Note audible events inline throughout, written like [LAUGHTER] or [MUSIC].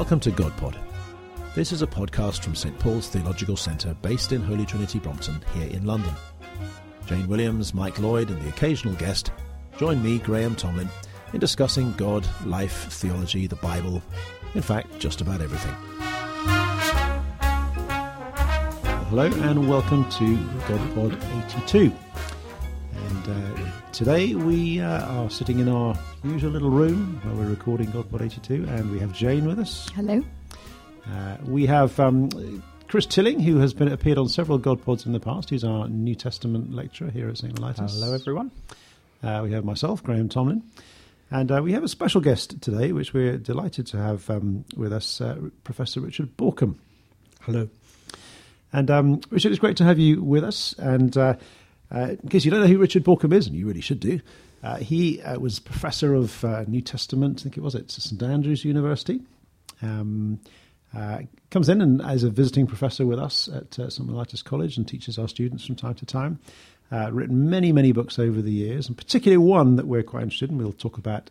Welcome to GodPod. This is a podcast from St Paul's Theological Centre based in Holy Trinity Brompton here in London. Jane Williams, Mike Lloyd, and the occasional guest join me, Graham Tomlin, in discussing God, life, theology, the Bible, in fact, just about everything. Hello and welcome to GodPod 82. And uh, today we uh, are sitting in our usual little room where we're recording GodPod 82, and we have Jane with us. Hello. Uh, we have um, Chris Tilling, who has been appeared on several GodPods in the past. He's our New Testament lecturer here at St. Mellitus. Hello, everyone. Uh, we have myself, Graham Tomlin. And uh, we have a special guest today, which we're delighted to have um, with us, uh, Professor Richard Bauckham. Hello. And um, Richard, it's great to have you with us. And uh, uh, in case you don't know who Richard Bauckham is, and you really should do, uh, he uh, was professor of uh, New Testament, I think it was at St Andrews University. Um, uh, comes in and as a visiting professor with us at uh, St Mellitus College and teaches our students from time to time. Written many, many books over the years, and particularly one that we're quite interested in. We'll talk about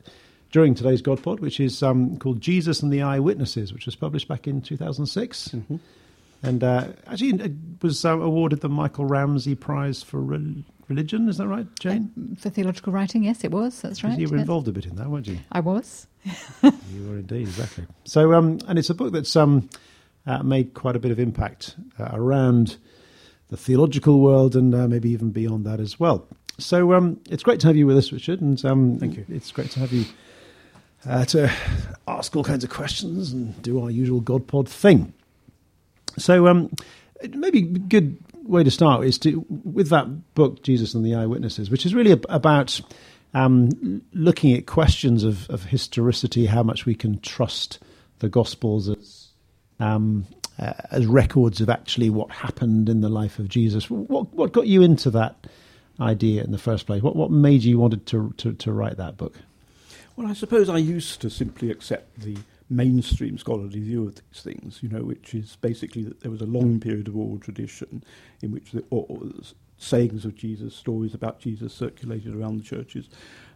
during today's GodPod, which is um, called Jesus and the Eyewitnesses, which was published back in 2006. Mm-hmm. And uh, actually, it was uh, awarded the Michael Ramsey Prize for Rel- Religion. Is that right, Jane? For theological writing, yes, it was. That's right. You were yes. involved a bit in that, weren't you? I was. [LAUGHS] You were indeed, exactly. So, um, and it's a book that's um, uh, made quite a bit of impact uh, around the theological world and uh, maybe even beyond that as well. So, um, it's great to have you with us, Richard, and um, Thank you. It's great to have you uh, to ask all kinds of questions and do our usual GodPod thing. So, um, maybe good way to start is to with that book, Jesus and the Eyewitnesses, which is really ab- about um, looking at questions of, of historicity, how much we can trust the Gospels as um, uh, as records of actually what happened in the life of Jesus. What what got you into that idea in the first place? What what made you wanted to to, to write that book? Well, I suppose I used to simply accept the mainstream scholarly view of these things, you know, which is basically that there was a long period of oral tradition in which the sayings of Jesus, stories about Jesus circulated around the churches,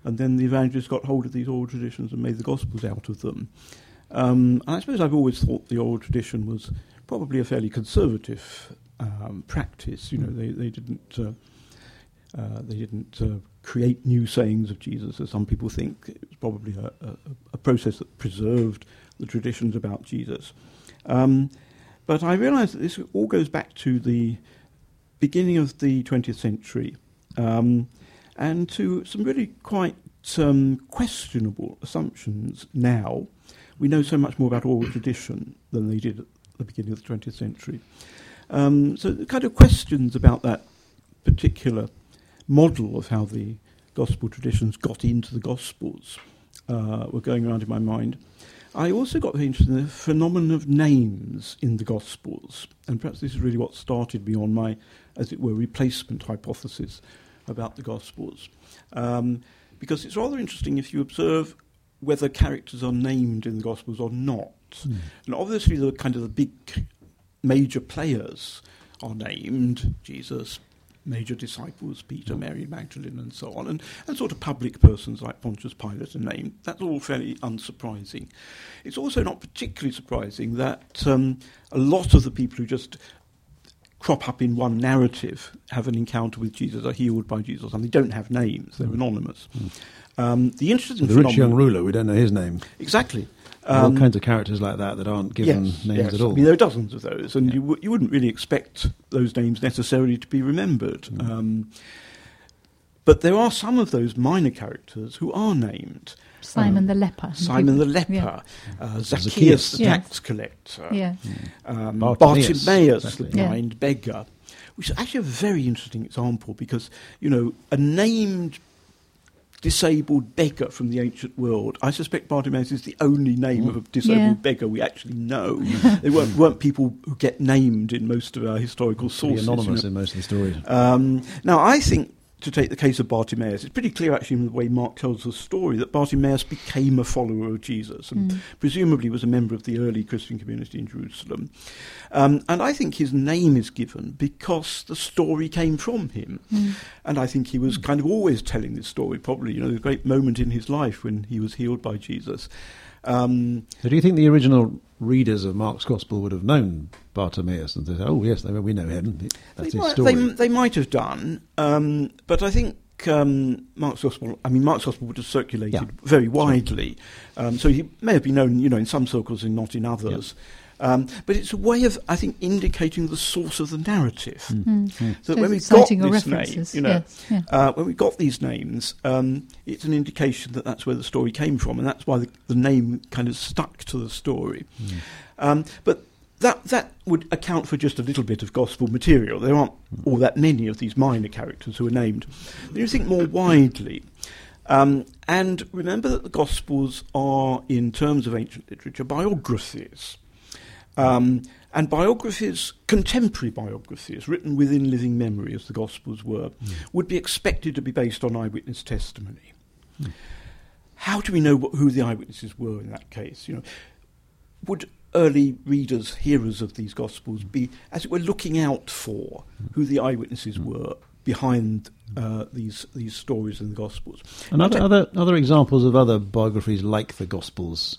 and then the evangelists got hold of these oral traditions and made the Gospels out of them. Um, and I suppose I've always thought the oral tradition was probably a fairly conservative um, practice. You know, they they didn't. Uh, uh, they didn't uh, create new sayings of Jesus, as some people think. It was probably a, a, a process that preserved the traditions about Jesus. Um, but I realise that this all goes back to the beginning of the 20th century um, and to some really quite um, questionable assumptions now. We know so much more about oral tradition than they did at the beginning of the 20th century. Um, so the kind of questions about that particular model of how the gospel traditions got into the gospels uh, were going around in my mind. I also got very interested in the phenomenon of names in the gospels, and perhaps this is really what started me on my, as it were, replacement hypothesis about the gospels. Um, because it's rather interesting if you observe whether characters are named in the gospels or not. Hmm. And obviously, the kind of the big major players are named Jesus, major disciples, Peter, Mary Magdalene, and so on, and, and sort of public persons like Pontius Pilate are named. That's all fairly unsurprising. It's also not particularly surprising that um, a lot of the people who just crop up in one narrative have an encounter with Jesus, are healed by Jesus, and they don't have names, they're anonymous. Um, the interesting The rich young ruler, we don't know his name. Exactly. There are Um, all kinds of characters like that that aren't given yes, names yes. at all. I mean, there are dozens of those, and Yeah. you, w- you wouldn't really expect those names necessarily to be remembered. Mm. Um, but there are some of those minor characters who are named. Simon the leper. Simon the leper, Yeah. uh, Zacchaeus, Zacchaeus. the Yes. tax collector, Yeah. um, Bartimaeus, Bartimaeus, exactly. the Yeah. blind beggar, which is actually a very interesting example because, you know, a named disabled beggar from the ancient world, I suspect Bartimaeus is the only name of a disabled Yeah. beggar we actually know. [LAUGHS] they weren't, weren't people who get named in most of our historical Pretty sources. you anonymous know. in most of the stories. Um, now, I think, to take the case of Bartimaeus, it's pretty clear actually in the way Mark tells the story that Bartimaeus became a follower of Jesus and mm. presumably was a member of the early Christian community in Jerusalem. Um, and I think his name is given because the story came from him. Mm. And I think he was mm. kind of always telling this story, probably, you know, the great moment in his life when he was healed by Jesus. Um, So do you think the original readers of Mark's Gospel would have known Bartimaeus and said, "Oh yes, we know him. That's they, his might, story." they, they might have done, um, but I think um, Mark's Gospel. I mean, Mark's Gospel would have circulated Yeah. very widely, um, so he may have been known, you know, in some circles and not in others. Um, but it's a way of, I think, indicating the source of the narrative. Mm. So So when we got citing your this name, you know, yes, yeah. uh, when we got these names, um, it's an indication that that's where the story came from, and that's why the, the name kind of stuck to the story. Um, but that that would account for just a little bit of gospel material. There aren't all that many of these minor characters who are named. When you think more widely, um, and remember that the Gospels are, in terms of ancient literature, biographies. Um, and biographies, contemporary biographies, written within living memory, as the Gospels were, hmm. would be expected to be based on eyewitness testimony. Hmm. How do we know what, who the eyewitnesses were in that case? You know, would early readers, hearers of these Gospels, hmm. be, as it were, looking out for who the eyewitnesses were behind uh, these these stories in the Gospels? And other, other other examples of other biographies like the Gospels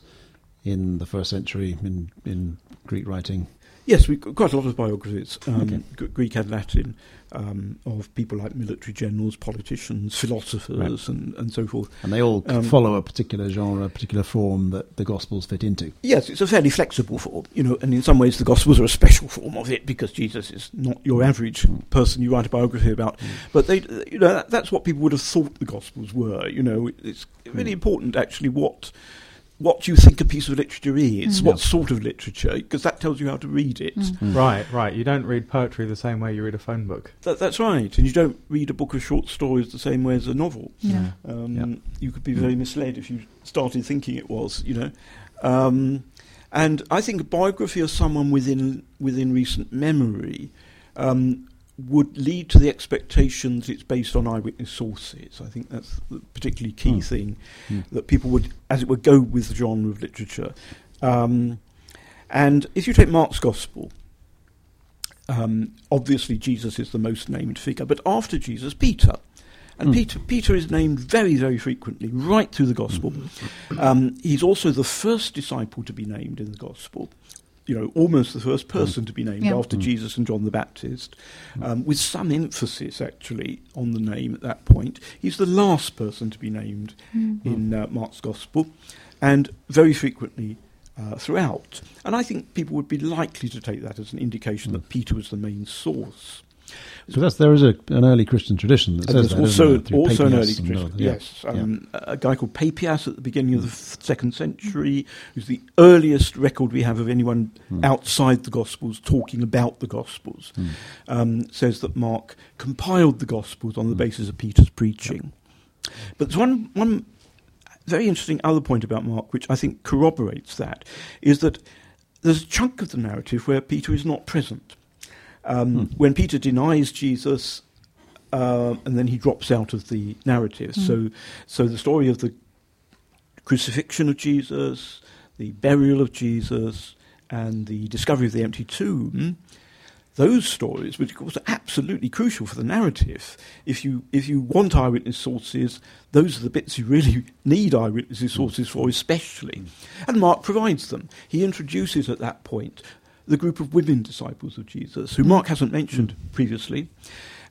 in the first century in in Greek writing. Yes, got quite a lot of biographies, um, Okay. G- Greek and Latin, um, of people like military generals, politicians, philosophers, Right. and, and so forth. And they all Um, follow a particular genre, a particular form that the Gospels fit into. Yes, it's a fairly flexible form, you know, and in some ways the Gospels are a special form of it because Jesus is not your average person you write a biography about. But they, you know, that, that's what people would have thought the Gospels were. You know, it's really important actually what what do you think a piece of literature is, Mm. what Yeah. sort of literature, because that tells you how to read it. Mm. Right, right. You don't read poetry the same way you read a phone book. That, that's right, and you don't read a book of short stories the same way as a novel. Yeah. Um, Yeah. You could be very misled if you started thinking it was, you know. Um, and I think a biography of someone within within recent memory um, would lead to the expectation that it's based on eyewitness sources. I think that's the particularly key Hmm. thing Hmm. that people would, as it would, go with the genre of literature. Um, and if you take Mark's Gospel, um, obviously Jesus is the most named figure, but after Jesus, Peter. And Mm. Peter, Peter is named very, very frequently, right through the Gospel. Um, he's also the first disciple to be named in the Gospel. You know, almost the first person to be named Yeah. after Mm. Jesus and John the Baptist, um, with some emphasis actually on the name at that point. He's the last person to be named Mm. in uh, Mark's Gospel, and very frequently uh, throughout. And I think people would be likely to take that as an indication that Peter was the main source. So that's, there is a, an early Christian tradition that says that, also, there, also an early Christian, yeah. yes, um, a guy called Papias at the beginning of the f- second century, who's the earliest record we have of anyone Mm. outside the Gospels talking about the Gospels. Mm. um, says that Mark compiled the Gospels on the Mm. basis of Peter's preaching. But there's one, one very interesting other point about Mark, which I think corroborates that, is that there's a chunk of the narrative where Peter is not present. Um, Hmm. When Peter denies Jesus, uh, and then he drops out of the narrative. Mm. So, so the story of the crucifixion of Jesus, the burial of Jesus, and the discovery of the empty tomb, those stories, which of course are absolutely crucial for the narrative, if you if you want eyewitness sources, those are the bits you really [LAUGHS] need eyewitness sources for, especially. And Mark provides them. He introduces at that point the group of women disciples of Jesus, who Mark hasn't mentioned previously,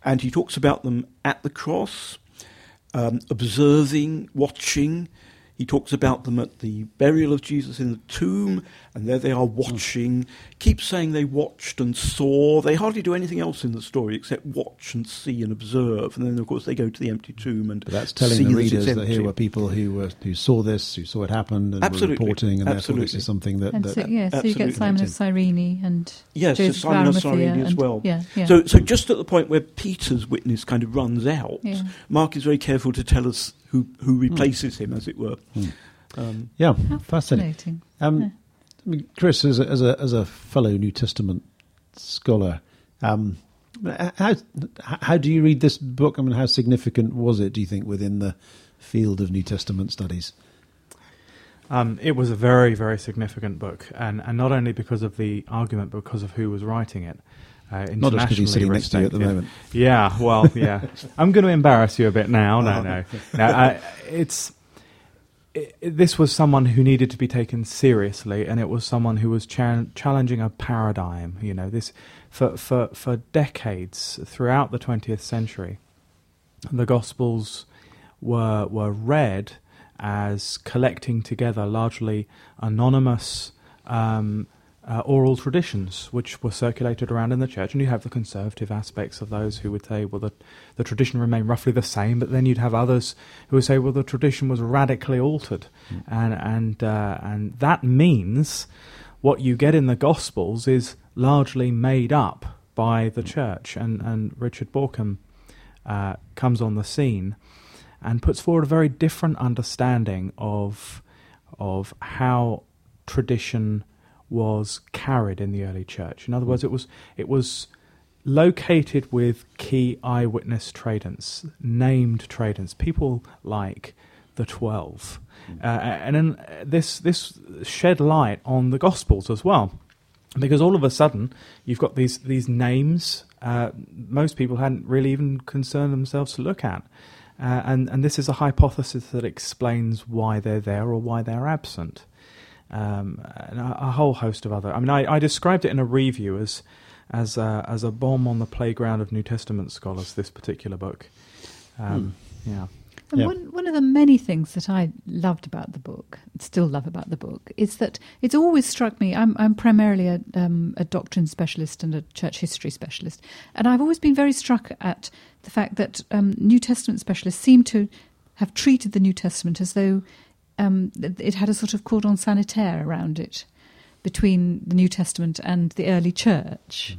and he talks about them at the cross, um, observing, watching. He talks about them at the burial of Jesus in the tomb, and there they are watching. Keep saying they watched and saw. They hardly do anything else in the story except watch and see and observe. And then, of course, they go to the empty tomb and But that's telling see the that it's readers that empty. here were people who were, who saw this, who saw it happen, and Absolutely. were reporting, and therefore this is something that. And that so, yeah, so you get Simon of Cyrene and Yes, so Joseph Simon of of Arimathea Cyrene as and- well. Yeah, yeah. So, so just at the point where Peter's witness kind of runs out, Yeah. Mark is very careful to tell us who, who replaces him, as it were. Hmm. Um, yeah, fascinating. fascinating. Um, Yeah. I mean, Chris, as a, as a as a fellow New Testament scholar, um, how how do you read this book? I mean, how significant was it? Do you think within the field of New Testament studies? Um, it was a very, very significant book, and, and not only because of the argument, but because of who was writing it. Uh, Not just because he's sitting next to you at the moment. Yeah, well, yeah. [LAUGHS] I'm going to embarrass you a bit now. No, no, no. I, it's it, this was someone who needed to be taken seriously, and it was someone who was cha- challenging a paradigm. You know, this for for for decades throughout the twentieth century, the Gospels were were read as collecting together largely anonymous. Um, uh, oral traditions which were circulated around in the church, and you have the conservative aspects of those who would say, well, the, the tradition remained roughly the same, but then you'd have others who would say, well, the tradition was radically altered, mm. and and uh, and that means what you get in the Gospels is largely made up by the mm. church, and and Richard Bauckham uh, comes on the scene and puts forward a very different understanding of of how tradition was carried in the early church. In other words, it was it was located with key eyewitness tradents, named tradents, people like the Twelve, uh, and then this this shed light on the Gospels as well, because all of a sudden you've got these these names uh, most people hadn't really even concerned themselves to look at. Uh, and, and this is a hypothesis that explains why they're there or why they're absent um, and a, a, whole host of other. I mean, I, I described it in a review as as a, as a bomb on the playground of New Testament scholars. This particular book, um, hmm. yeah. And yeah. one, one of the many things that I loved about the book, still love about the book, is that it's always struck me. I'm, I'm primarily a, um, a doctrine specialist and a church history specialist, and I've always been very struck at the fact that um, New Testament specialists seem to have treated the New Testament as though um, it had a sort of cordon sanitaire around it between the New Testament and the early church.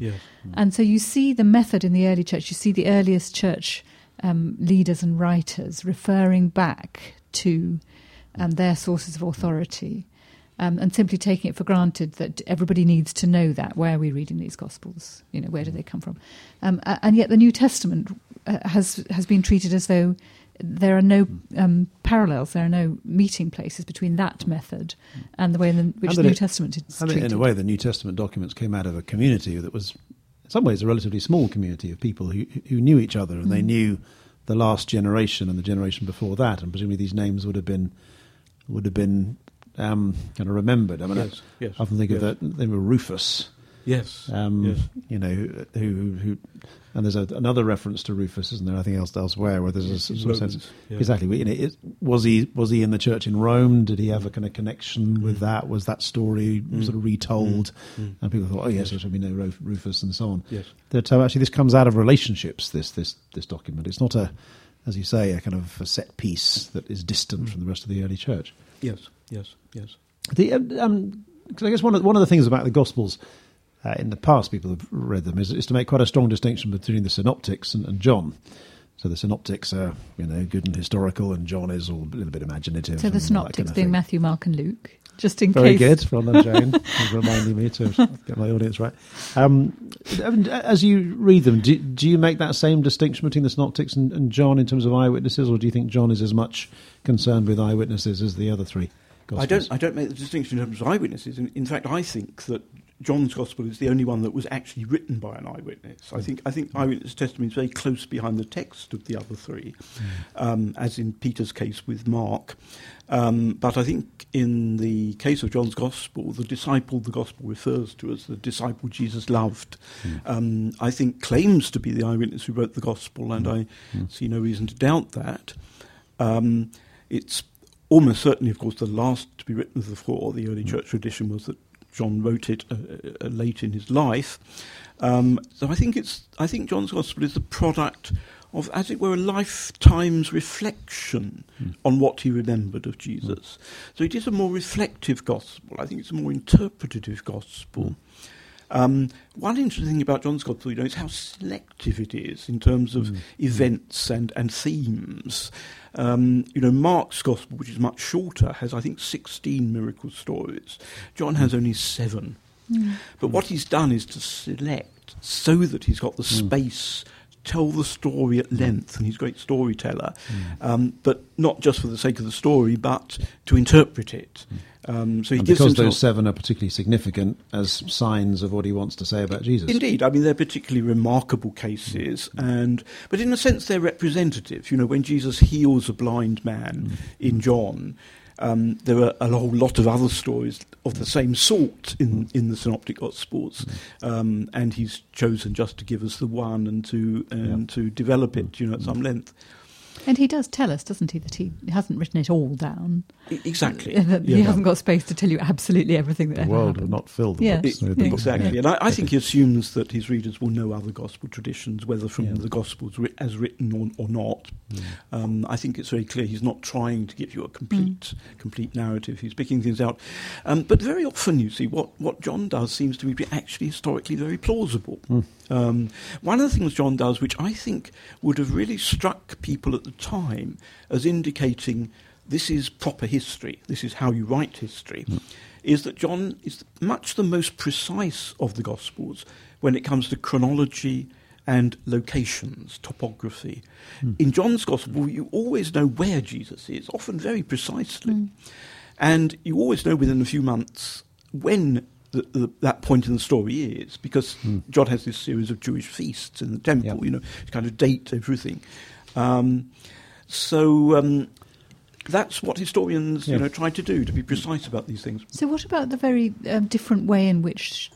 And so you see the method in the early church, you see the earliest church um, leaders and writers referring back to um, their sources of authority. Um, and simply taking it for granted that everybody needs to know that. Where are we reading these Gospels? You know, where do they come from? Um, and yet, the New Testament uh, has has been treated as though there are no um, parallels, there are no meeting places between that method and the way in which the New it, Testament is and treated. In a way, the New Testament documents came out of a community that was, in some ways, a relatively small community of people who, who knew each other and mm. they knew the last generation and the generation before that, and presumably these names would have been would have been um, kind of remembered. I mean, yes, I, yes, often think yes. of that. They were Rufus. Yes. Um, yes. You know, who, who, and there's a, another reference to Rufus, isn't there? I think else elsewhere where there's a sort of sense. Yeah. Exactly. You know, it, was he was he in the church in Rome? Did he have a kind of connection with mm. that? Was that story mm. sort of retold? Mm. mm. And people thought, oh yes, yes. we know Rufus and so on. Yes. That uh, actually this comes out of relationships. This this this document. It's not a, as you say, a kind of a set piece that is distant mm. from the rest of the early church. Yes. Yes. Yes. The um, um I guess one of one of the things about the Gospels uh, in the past people have read them is, is, to make quite a strong distinction between the synoptics and, and, John. So the synoptics are, you know, good and historical, and John is all a little bit imaginative. So the synoptics kind of being thing. Matthew, Mark, and Luke, just in Very case. Very good, well done, [LAUGHS] Jane, reminding me to get my audience right. Um, as you read them, do, do, you make that same distinction between the synoptics and, and John in terms of eyewitnesses, or do you think John is as much concerned with eyewitnesses as the other three? Gospels? I don't. I don't make the distinction in terms of eyewitnesses. In, in fact, I think that John's Gospel is the only one that was actually written by an eyewitness. I think I think eyewitness testimony is very close behind the text of the other three, um, as in Peter's case with Mark. Um, but I think in the case of John's Gospel, the disciple the Gospel refers to as the disciple Jesus loved, mm. um, I think claims to be the eyewitness who wrote the Gospel, and mm. I mm. see no reason to doubt that. Um, it's almost certainly, of course, the last to be written of the four. The early mm. church tradition was that John wrote it uh, uh, late in his life. Um, so I think it's I think John's Gospel is the product of, as it were, a lifetime's reflection mm. on what he remembered of Jesus. Mm. So it is a more reflective gospel. I think it's a more interpretative gospel. Mm. Um, one interesting thing about John's Gospel, you know, is how selective it is in terms of mm. events and, and themes. Um, you know, Mark's Gospel, which is much shorter, has, I think, 16 miracle stories. John has only seven. Mm. But what he's done is to select so that he's got the mm. space tell the story at length, and he's a great storyteller. Mm. Um, but not just for the sake of the story, but to interpret it. Mm. Um, so he and because himself, those seven are particularly significant as signs of what he wants to say about Jesus. Indeed, I mean they're particularly remarkable cases, mm. and but in a sense they're representative. You know, when Jesus heals a blind man mm. in John, Um, there are a whole lot of other stories of the same sort in, in the Synoptic Gospels, um, and he's chosen just to give us the one and to and to develop it, you know, at some length. And he does tell us, doesn't he, that he hasn't written it all down. Exactly. [LAUGHS] That he Yeah. hasn't got space to tell you absolutely everything that The ever world happened. would not fill the Yeah. books. With the book. exactly, Yeah. and I, I think he assumes that his readers will know other gospel traditions, whether from Yeah. the gospels writ- as written or, or not. Mm. Um, I think it's very clear he's not trying to give you a complete complete narrative. He's picking things out, um, but very often you see what what John does seems to me to be actually historically very plausible. Mm. Um, one of the things John does, which I think would have really struck people at the time as indicating this is proper history, this is how you write history, hmm. is that John is much the most precise of the Gospels when it comes to chronology and locations, topography. Hmm. In John's Gospel, you always know where Jesus is, often very precisely. Hmm. And you always know within a few months when the, the, that point in the story is, because John has this series of Jewish feasts in the temple, Yeah. you know, to kind of date everything. Um, so um, that's what historians, Yeah. you know, try to do, to be precise about these things. So, what about the very um, different way in which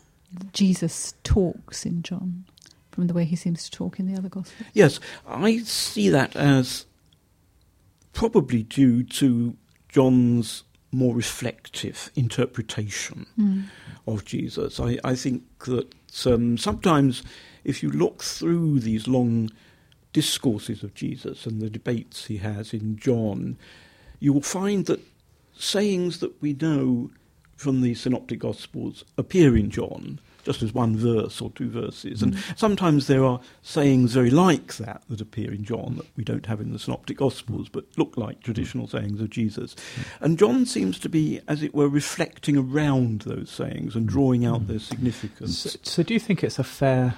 Jesus talks in John from the way he seems to talk in the other Gospels? Yes, I see that as probably due to John's more reflective interpretation Mm. of Jesus. I, I think that um, sometimes if you look through these long discourses of Jesus and the debates he has in John, you will find that sayings that we know from the Synoptic Gospels appear in John just as one verse or two verses. And mm. sometimes there are sayings very like that that appear in John that we don't have in the Synoptic Gospels but look like traditional mm. sayings of Jesus. Mm. And John seems to be, as it were, reflecting around those sayings and drawing out their significance. So, so do you think it's a fair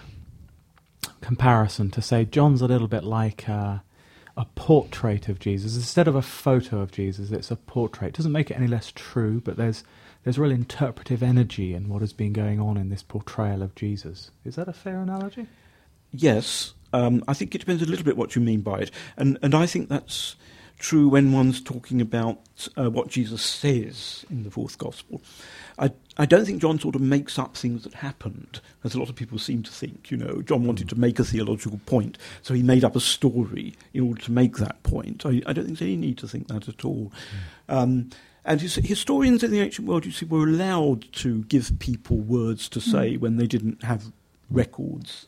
comparison to say John's a little bit like a, a portrait of Jesus instead of a photo of Jesus? It's a portrait. It doesn't make it any less true, but there's there's real interpretive energy in what has been going on in this portrayal of Jesus. Is that a fair analogy? Yes, um, I think it depends a little bit what you mean by it, and and I think that's true when one's talking about uh, what Jesus says in the fourth gospel. I I don't think John sort of makes up things that happened, as a lot of people seem to think. You know, John wanted to make a theological point, so he made up a story in order to make that point. I, I don't think there's any need to think that at all. Um, and his, historians in the ancient world, you see, were allowed to give people words to hmm. say when they didn't have records,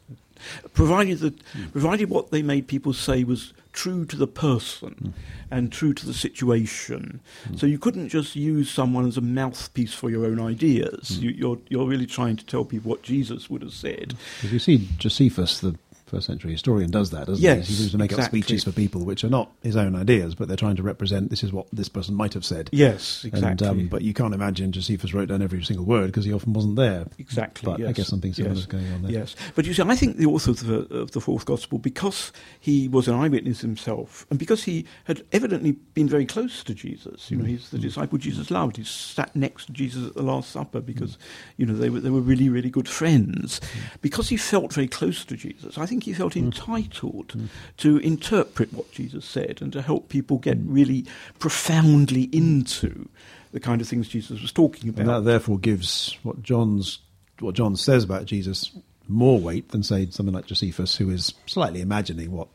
provided that, hmm. provided what they made people say was true to the person hmm. and true to the situation. So you couldn't just use someone as a mouthpiece for your own ideas. You, you're you're really trying to tell people what Jesus would have said. Because you see, Josephus, the first century historian, does that, doesn't Yes, he? He seems to make exactly. up speeches for people which are not his own ideas, but they're trying to represent this is what this person might have said. Yes, And, um, exactly. um, but you can't imagine Josephus wrote down every single word because he often wasn't there. Exactly. But I guess something similar Yes. is going on there. Yes, but you see, I think the author of the, of the fourth gospel, because he was an eyewitness himself, and because he had evidently been very close to Jesus, you know, mm, he's the mm. disciple Jesus loved. He sat next to Jesus at the Last Supper because, mm. you know, they were they were really really good friends. Because he felt very close to Jesus, I think he felt mm. entitled to interpret what Jesus said and to help people get mm. really profoundly into the kind of things Jesus was talking about. And that therefore gives what John's what John says about Jesus more weight than say something like Josephus, who is slightly imagining what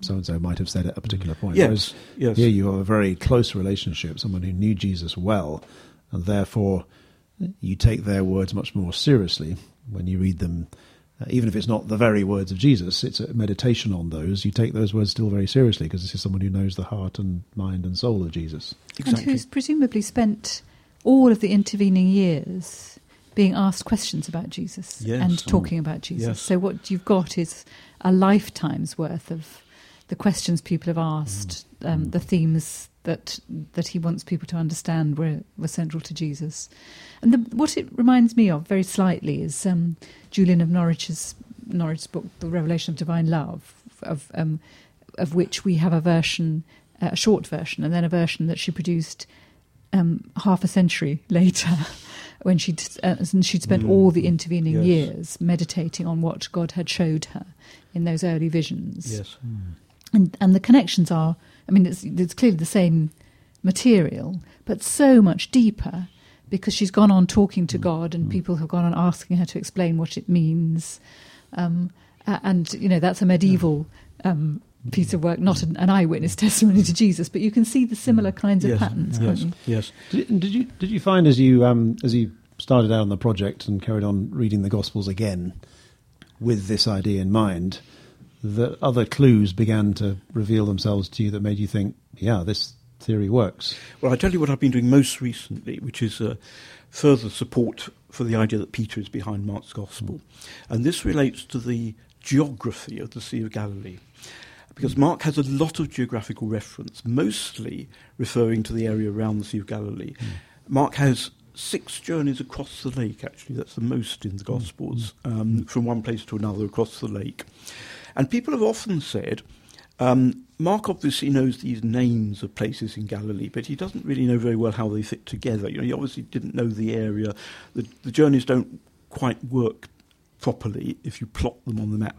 so and so might have said at a particular mm. point. Yes, Whereas yes. here you have a very close relationship, someone who knew Jesus well, and therefore you take their words much more seriously when you read them. Uh, even if it's not the very words of Jesus, it's a meditation on those. You take those words still very seriously because this is someone who knows the heart and mind and soul of Jesus. And who's presumably spent all of the intervening years being asked questions about Jesus Yes. and talking about Jesus. Yes. So what you've got is a lifetime's worth of the questions people have asked, um, the themes that that he wants people to understand were were central to Jesus. And the, what it reminds me of very slightly is um, Julian of Norwich's Norwich's book, The Revelation of Divine Love, of um, of which we have a version, uh, a short version, and then a version that she produced um, half a century [LAUGHS] later, when she'd uh, and she'd spent Mm. all the intervening Yes. years meditating on what God had showed her in those early visions Yes. and and the connections are i mean it's it's clearly the same material, but so much deeper because she's gone on talking to God and people have gone on asking her to explain what it means. Um, and, you know, that's a medieval um, piece of work, not an, an, eyewitness [LAUGHS] testimony to Jesus, but you can see the similar kinds of yes, patterns. Yes, yes. Did, did, you did you find as you um, as you started out on the project and carried on reading the Gospels again with this idea in mind that other clues began to reveal themselves to you that made you think, yeah, this theory works? Well, I tell you what I've been doing most recently, which is uh, further support for the idea that Peter is behind Mark's Gospel, mm. and this relates to the geography of the Sea of Galilee because Mark has a lot of geographical reference, mostly referring to the area around the Sea of Galilee. Mm. Mark has six journeys across the lake, actually. That's the most in the hmm. Gospels, mm. um, from one place to another across the lake. And people have often said, um, Mark obviously knows these names of places in Galilee, but he doesn't really know very well how they fit together. You know, he obviously didn't know the area. The, the journeys don't quite work properly if you plot them on the map.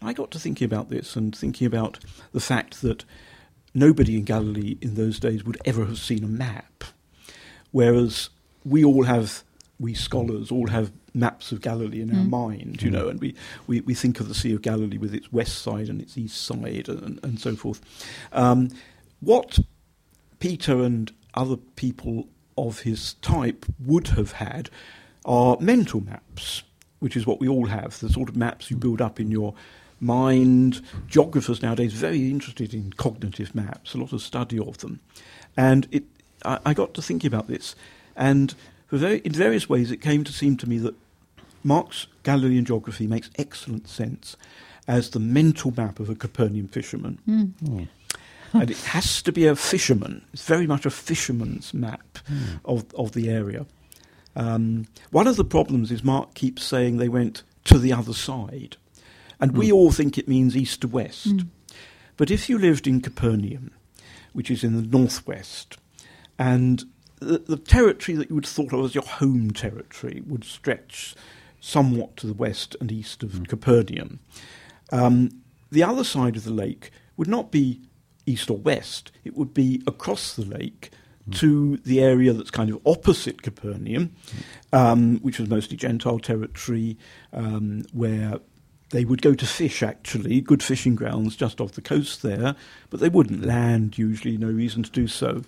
I got to thinking about this and thinking about the fact that nobody in Galilee in those days would ever have seen a map, whereas we all have, we scholars all have maps of Galilee in mm. our mind, you mm. know, and we, we, we think of the Sea of Galilee with its west side and its east side and, and so forth. Um, what Peter and other people of his type would have had are mental maps which is what we all have, the sort of maps you build up in your mind. Geographers nowadays very interested in cognitive maps, a lot of study of them. And it, I, I got to thinking about this, and very, in various ways it came to seem to me that Mark's Galilean geography makes excellent sense as the mental map of a Capernaum fisherman. Mm. Mm. and it has to be a fisherman. It's very much a fisherman's map mm. of, of the area. Um, one of the problems is Mark keeps saying they went to the other side. And we hmm. all think it means east to west. Mm. But if you lived in Capernaum, which is in the northwest, and the, the, territory that you would have thought of as your home territory would stretch somewhat to the west and east of mm. Capernaum, um, the other side of the lake would not be east or west, it would be across the lake to the area that's kind of opposite Capernaum, um, which was mostly Gentile territory, um, where they would go to fish, actually, good fishing grounds just off the coast there, but they wouldn't land usually, no reason to do so.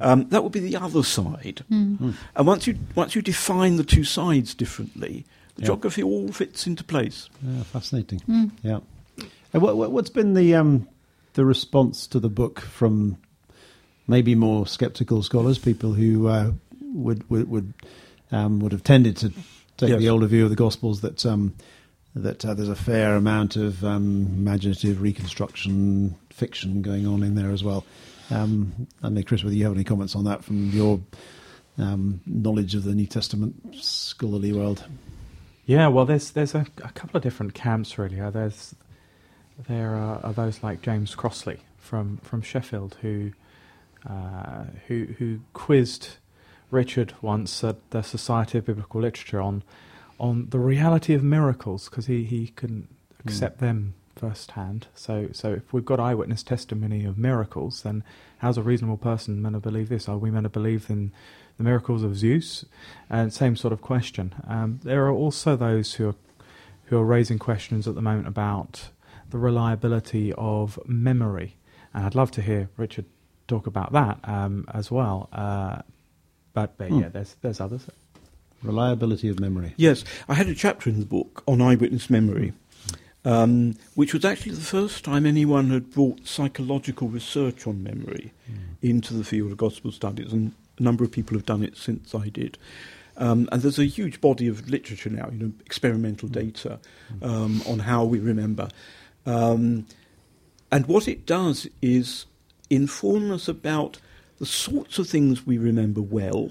Um, that would be the other side. Mm. And once you, once you define the two sides differently, the geography all fits into place. Yeah, fascinating. Mm. Yeah. And what, has been the, um, the response to the book from maybe more skeptical scholars, people who uh, would would would, um, would have tended to take yes. the older view of the Gospels that um, that uh, there's a fair amount of um, imaginative reconstruction fiction going on in there as well. Um, and Chris, whether you have any comments on that from your um, knowledge of the New Testament scholarly world. Yeah, well, there's there's a, a couple of different camps really. Uh, there's there are, are, those like James Crossley from from Sheffield who uh, who who quizzed Richard once at the Society of Biblical Literature on on the reality of miracles because he, he couldn't accept mm. them firsthand. So so if we've got eyewitness testimony of miracles, then how's a reasonable person meant to believe this? Are we meant to believe in the miracles of Zeus? And same sort of question. Um, there are also those who are who are raising questions at the moment about the reliability of memory. And I'd love to hear Richard talk about that um, as well. Uh, but, but hmm. yeah, there's there's others. Reliability of memory. Yes, I had a chapter in the book on eyewitness memory, um, which was actually the first time anyone had brought psychological research on memory mm. into the field of gospel studies, and a number of people have done it since I did. Um, and there's a huge body of literature now, you know, experimental hmm. data um, on how we remember. Um, and what it does is inform us about the sorts of things we remember well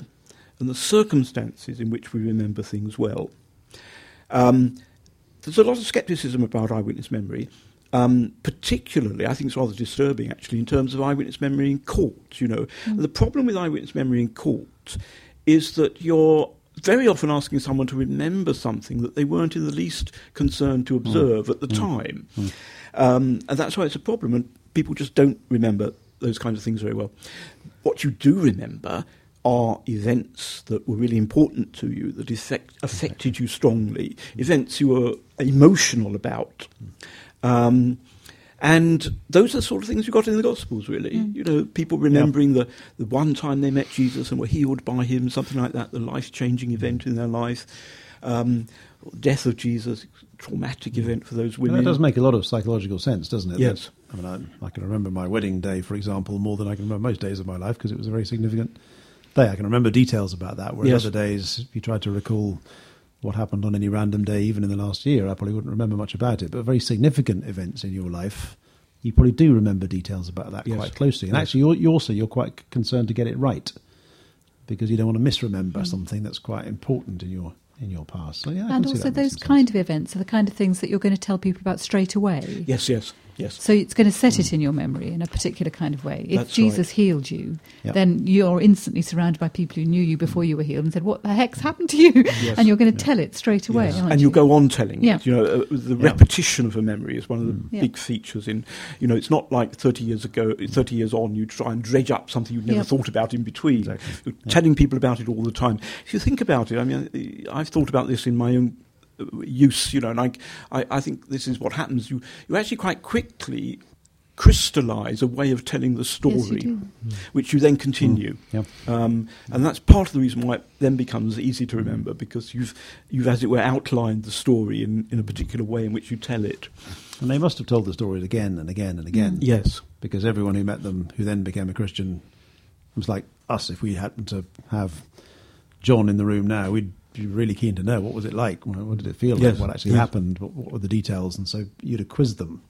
and the circumstances in which we remember things well. Um, there's a lot of skepticism about eyewitness memory, um, particularly, I think it's rather disturbing actually, in terms of eyewitness memory in court. You know, mm. the problem with eyewitness memory in court is that you're very often asking someone to remember something that they weren't in the least concerned to observe mm. at the mm. time. Mm. Um, and that's why it's a problem, and people just don't remember those kinds of things very well. What you do remember are events that were really important to you, that effect, affected you strongly, events you were emotional about. Um, and those are the sort of things you got in the Gospels, really. Mm. You know, people remembering the, the one time they met Jesus and were healed by him, something like that, the life changing event in their life. Um, death of Jesus, traumatic event for those Well, women. that does make a lot of psychological sense, doesn't it? Yes. That- I mean, I, I can remember my wedding day, for example, more than I can remember most days of my life because it was a very significant day. I can remember details about that, whereas Yes. other days, if you tried to recall what happened on any random day, even in the last year, I probably wouldn't remember much about it. But very significant events in your life, you probably do remember details about that Yes. quite closely. And Yes. actually, you're, you also you're quite concerned to get it right because you don't want to misremember Mm. something that's quite important in your in your past. So yeah, and also those kind sense. of events are the kind of things that you're going to tell people about straight away. yes, yes, yes. So it's going to set it in your memory in a particular kind of way. If That's Jesus right. healed you, Yeah. then you're instantly surrounded by people who knew you before you were healed and said, "What the heck's happened to you?" Yes. And you're going to tell it straight away, Yes. aren't and you? you go on telling Yeah. it. You know, uh, the Yeah. repetition of a memory is one of the Mm. Yeah. big features in. You know, it's not like thirty years ago, thirty years on, you try and dredge up something you'd never Yeah. thought about in between. Exactly. You're Yeah. telling people about it all the time. If you think about it, I mean, I've thought about this in my own use. You know, and I, I, I think this is what happens. You, you actually quite quickly crystallize a way of telling the story, Yes, you hmm. which you then continue. Hmm. Yeah. Um, and that's part of the reason why it then becomes easy to remember because you've, you've as it were, outlined the story in, in a particular way in which you tell it. And they must have told the stories again and again and again. Hmm. Yes. Because everyone who met them, who then became a Christian, was like us. If we happened to have John in the room now, we'd really keen to know what was it like. What did it feel Yes, like? What actually yes. happened? What, what were the details? And so you'd have quizzed them.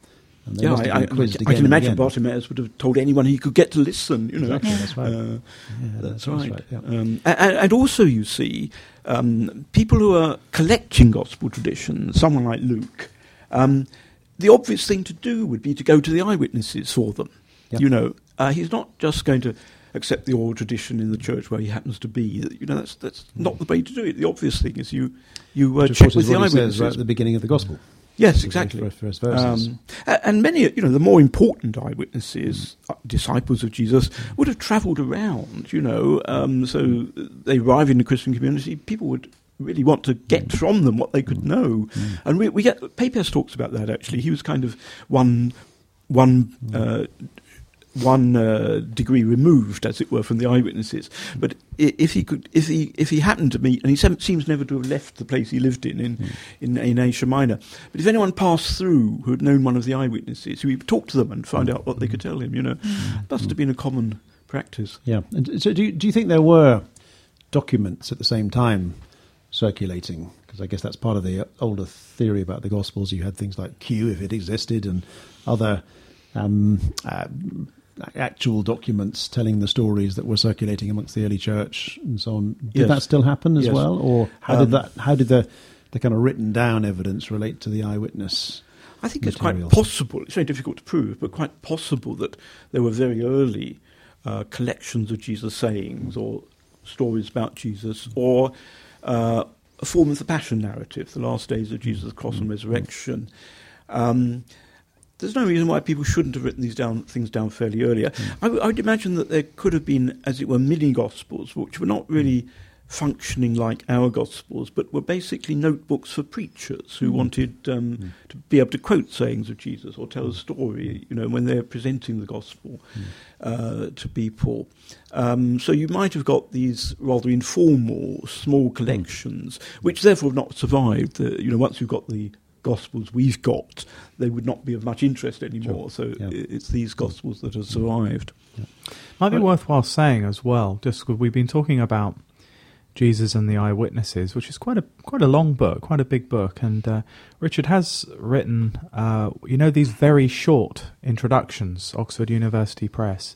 Yeah, I, I, I again can imagine. Bartimaeus would have told anyone he could get to listen. You know, Exactly, Yeah. that's right. Uh, Yeah, that's, that's right. right, yeah. Um, and, and also, you see, um, people who are collecting gospel traditions, someone like Luke, um, the obvious thing to do would be to go to the eyewitnesses for them. You know, uh, he's not just going to accept the oral tradition in the church where he happens to be. You know, that's that's not the way to do it. The obvious thing is you you uh, check with the what he says eyewitnesses. right at the beginning of the gospel. Yes, exactly. First, first verses. Um, and many, you know, the more important eyewitnesses, uh, disciples of Jesus, would have travelled around, you know, um, so they arrive in the Christian community. People would really want to get from them what they could know, and we, we get Papias talks about that actually. He was kind of one one. Uh, one uh, degree removed, as it were, from the eyewitnesses. But if he could, if he if he happened to meet, and he sem- seems never to have left the place he lived in in, in in Asia Minor. But if anyone passed through who had known one of the eyewitnesses, he would talk to them and find out what they could tell him. You know, must have been a common practice. Yeah. And so, do you, do you think there were documents at the same time circulating? Because I guess that's part of the uh, older theory about the Gospels. You had things like Q, if it existed, and other um, uh, actual documents telling the stories that were circulating amongst the early church and so on. Did Yes. that still happen as Yes. well, or how Um, did that? How did the the kind of written down evidence relate to the eyewitness? I think it's quite possible. It's very difficult to prove, but quite possible that there were very early uh, collections of Jesus' sayings or stories about Jesus, or uh, a form of the Passion narrative, the last days of Jesus' cross and resurrection. Um, there's no reason why people shouldn't have written these down, things down fairly earlier. I, w- I would imagine that there could have been, as it were, mini gospels, which were not really functioning like our gospels, but were basically notebooks for preachers who wanted um, to be able to quote sayings of Jesus or tell a story, you know, when they're presenting the gospel uh, to people. Um, so you might have got these rather informal, small collections, which therefore have not survived. Uh, you know, once you've got the gospels we've got, they would not be of much interest anymore. So Yeah. it's these gospels that have survived. Might be Well- worthwhile saying as well, just 'cause we've been talking about Jesus and the eyewitnesses, which is quite a quite a long book, quite a big book, and uh, Richard has written, uh, you know, these very short introductions. Oxford University Press.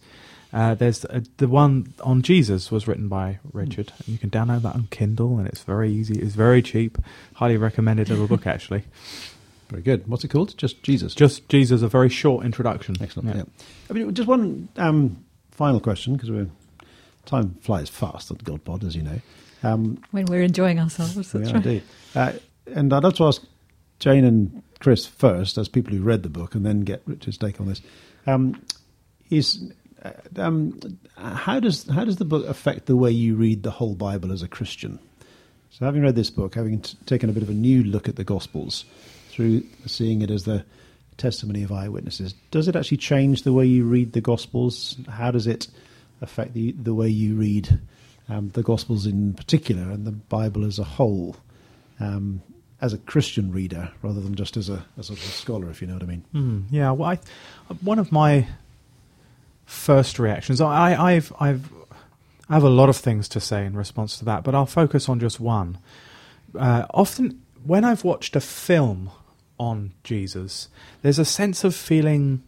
Uh, there's uh, the one on Jesus was written by Richard. And you can download that on Kindle, and it's very easy. It's very cheap. Highly recommended little book [LAUGHS] actually. Very good. What's it called? Just Jesus. Just Jesus, a very short introduction. Excellent. Yeah. I mean, just one um, final question because we're time flies fast on GodPod, as you know. Um, when we're enjoying ourselves. we That's are right. indeed. Uh, and I'd like to ask Jane and Chris first, as people who read the book, and then get Richard's take on this. Um, is um, how does how does the book affect the way you read the whole Bible as a Christian? So, having read this book, having t- taken a bit of a new look at the Gospels through seeing it as the testimony of eyewitnesses, does it actually change the way you read the Gospels? How does it affect the the way you read um, the Gospels in particular and the Bible as a whole? Um, as a Christian reader, rather than just as a, as a scholar, if you know what I mean. Mm, yeah, well, I, one of my first reactions, I, I've, I've, I have a lot of things to say in response to that, but I'll focus on just one. Uh, often, when I've watched a film on Jesus, there's a sense of feeling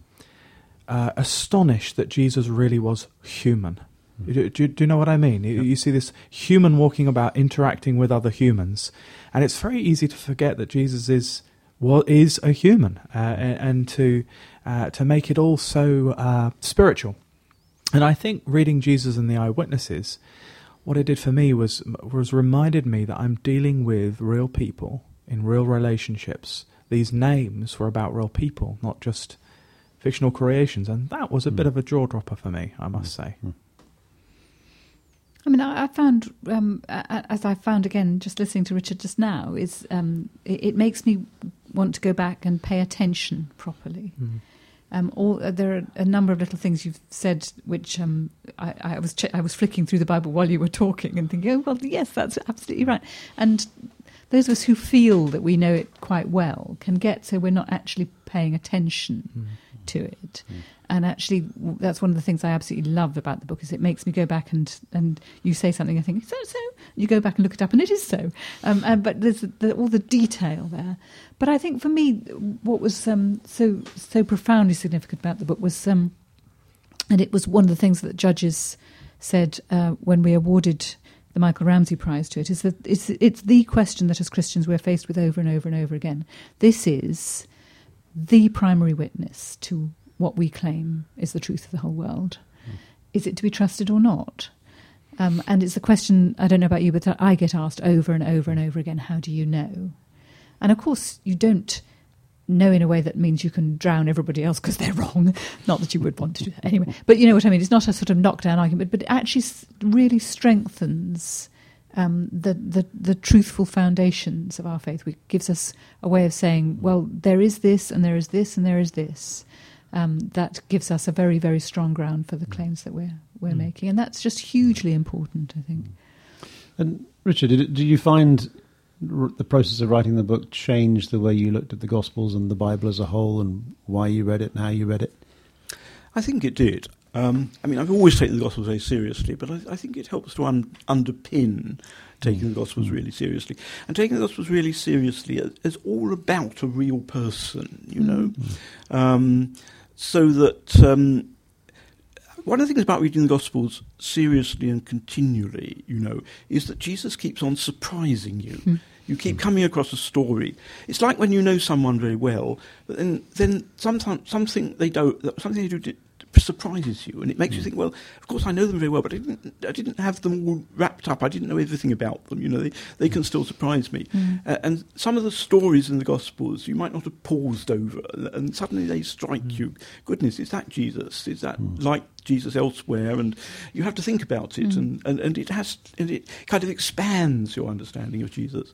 uh, astonished that Jesus really was human. Do, do, do, you know what I mean? You, you, see this human walking about, interacting with other humans, and it's very easy to forget that Jesus is well, is a human, uh, and, and, to uh, to make it all so uh, spiritual. And I think reading Jesus and the eyewitnesses, what it did for me was was reminded me that I'm dealing with real people in real relationships. These names were about real people, not just fictional creations, and that was a mm. bit of a jaw dropper for me, I must mm. say. Mm. I mean, I, I found, um, as I found again, just listening to Richard just now, is um, it, it, makes me want to go back and pay attention properly. Mm. Um, all, uh, there are a number of little things you've said, which um, I, I, was I was flicking through the Bible while you were talking and thinking, oh well, yes, that's absolutely right. And those of us who feel that we know it quite well can get so we're not actually paying attention mm. To it. Mm and actually that's one of the things I absolutely love about the book is it makes me go back and and you say something I think so so? You go back and look it up and it is so. Um, and, but there's the, all the detail there. But I think for me what was um, so so profoundly significant about the book was um, and it was one of the things that judges said uh, when we awarded the Michael Ramsey Prize to it is that it's it's the question that as Christians we're faced with over and over and over again. This is the primary witness to what we claim is the truth of the whole world. Mm. Is it to be trusted or not? Um, and it's a question, I don't know about you, but I get asked over and over and over again how do you know? And of course, you don't know in a way that means you can drown everybody else because they're [LAUGHS] wrong. Not that you would want to do that anyway. But you know what I mean? It's not a sort of knockdown argument, but it actually really strengthens um, the, the, the truthful foundations of our faith. It gives us a way of saying, well, there is this, and there is this, and there is this um, that gives us a very, very strong ground for the mm. claims that we're we're mm. making, and that's just hugely important, I think. And Richard, did, did you find the process of writing the book change the way you looked at the Gospels and the Bible as a whole, and why you read it and how you read it? I think it did. Um, I mean, I've always taken the Gospels very seriously, but I, I think it helps to un- underpin taking the Gospels really seriously. And taking the Gospels really seriously is, is all about a real person, you know. Mm. Um, so that um, one of the things about reading the Gospels seriously and continually, you know, is that Jesus keeps on surprising you. Mm. You keep coming across a story. It's like when you know someone very well, but then then sometimes something they do something they do surprises you, and it makes mm. you think, well, of course I know them very well, but I didn't, I didn't have them all wrapped up. I didn't know everything about them. You know, they, they can still surprise me. Mm. Uh, and some of the stories in the Gospels you might not have paused over, and suddenly they strike mm. you. Goodness, is that Jesus? Is that mm. like Jesus elsewhere? And you have to think about it, mm. and, and, and it has, and it kind of expands your understanding of Jesus.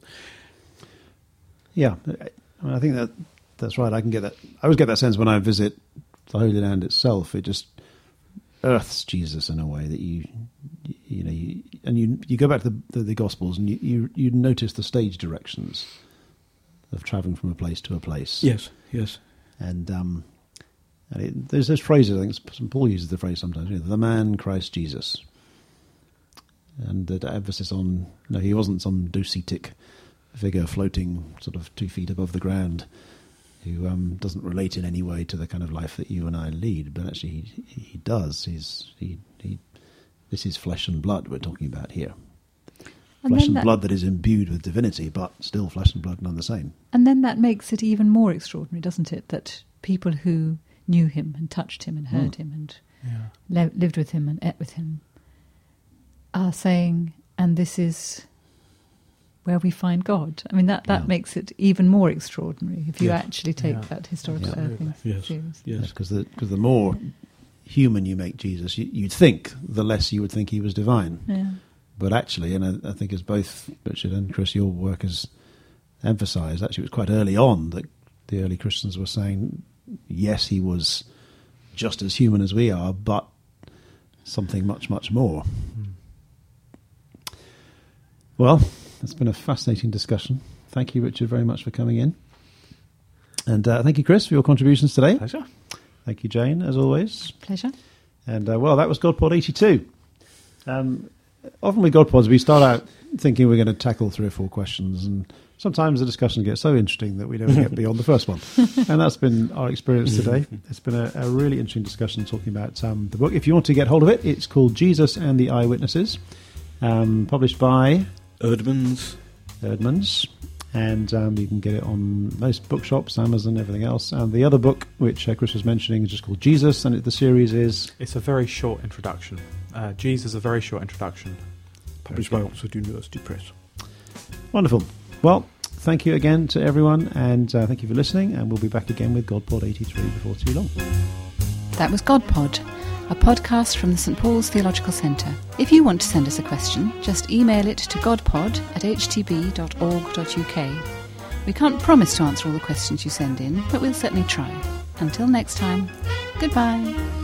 Yeah, I mean, I think that that's right. I can get that. I always get that sense when I visit the Holy Land itself, it just earths Jesus in a way that you, you know, you, and you you go back to the, the, the Gospels and you, you, you notice the stage directions of traveling from a place to a place. Yes, yes, and um, and it, there's those phrases. I think St. Paul uses the phrase sometimes. You know, the man Christ Jesus, and the emphasis on no, he wasn't some docetic figure floating sort of two feet above the ground who um, doesn't relate in any way to the kind of life that you and I lead, but actually he, he does. He's he, he this is flesh and blood we're talking about here. And flesh and that, blood that is imbued with divinity, but still flesh and blood none the same. And then that makes it even more extraordinary, doesn't it? That people who knew him and touched him and heard mm. him and yeah. lived with him and ate with him are saying, and this is where we find God. I mean, that, that yeah. makes it even more extraordinary if you yes. actually take yeah. that historical yeah. thing yes. seriously. Yes, because the, cause the more human you make Jesus, you, you'd think, the less you would think he was divine. Yeah. But actually, and I, I think as both Richard and Chris, your work has emphasised, actually, it was quite early on that the early Christians were saying, yes, he was just as human as we are, but something much, much more. Hmm. Well, it's been a fascinating discussion. Thank you, Richard, very much for coming in. And uh, thank you, Chris, for your contributions today. Pleasure. Thank you, Jane, as always. Pleasure. And uh, well, that was GodPod 82. Um, often with GodPods, we start out thinking we're going to tackle three or four questions, and sometimes the discussion gets so interesting that we don't get beyond the first one. [LAUGHS] And that's been our experience today. It's been a, a really interesting discussion talking about um, the book. If you want to get hold of it, it's called Jesus and the Eyewitnesses, um, published by Eerdmans. Eerdmans. And um, you can get it on most bookshops, Amazon, everything else. And the other book, which uh, Chris was mentioning, is just called Jesus, and it, the series is It's a very short introduction. Uh, Jesus, a very short introduction. Published by Oxford University Press. Wonderful. Well, thank you again to everyone, and uh, thank you for listening. And we'll be back again with GodPod 83 before too long. That was GodPod, a podcast from the St Paul's Theological Centre. If you want to send us a question, just email it to godpod at htb.org.uk. We can't promise to answer all the questions you send in, but we'll certainly try. Until next time, goodbye.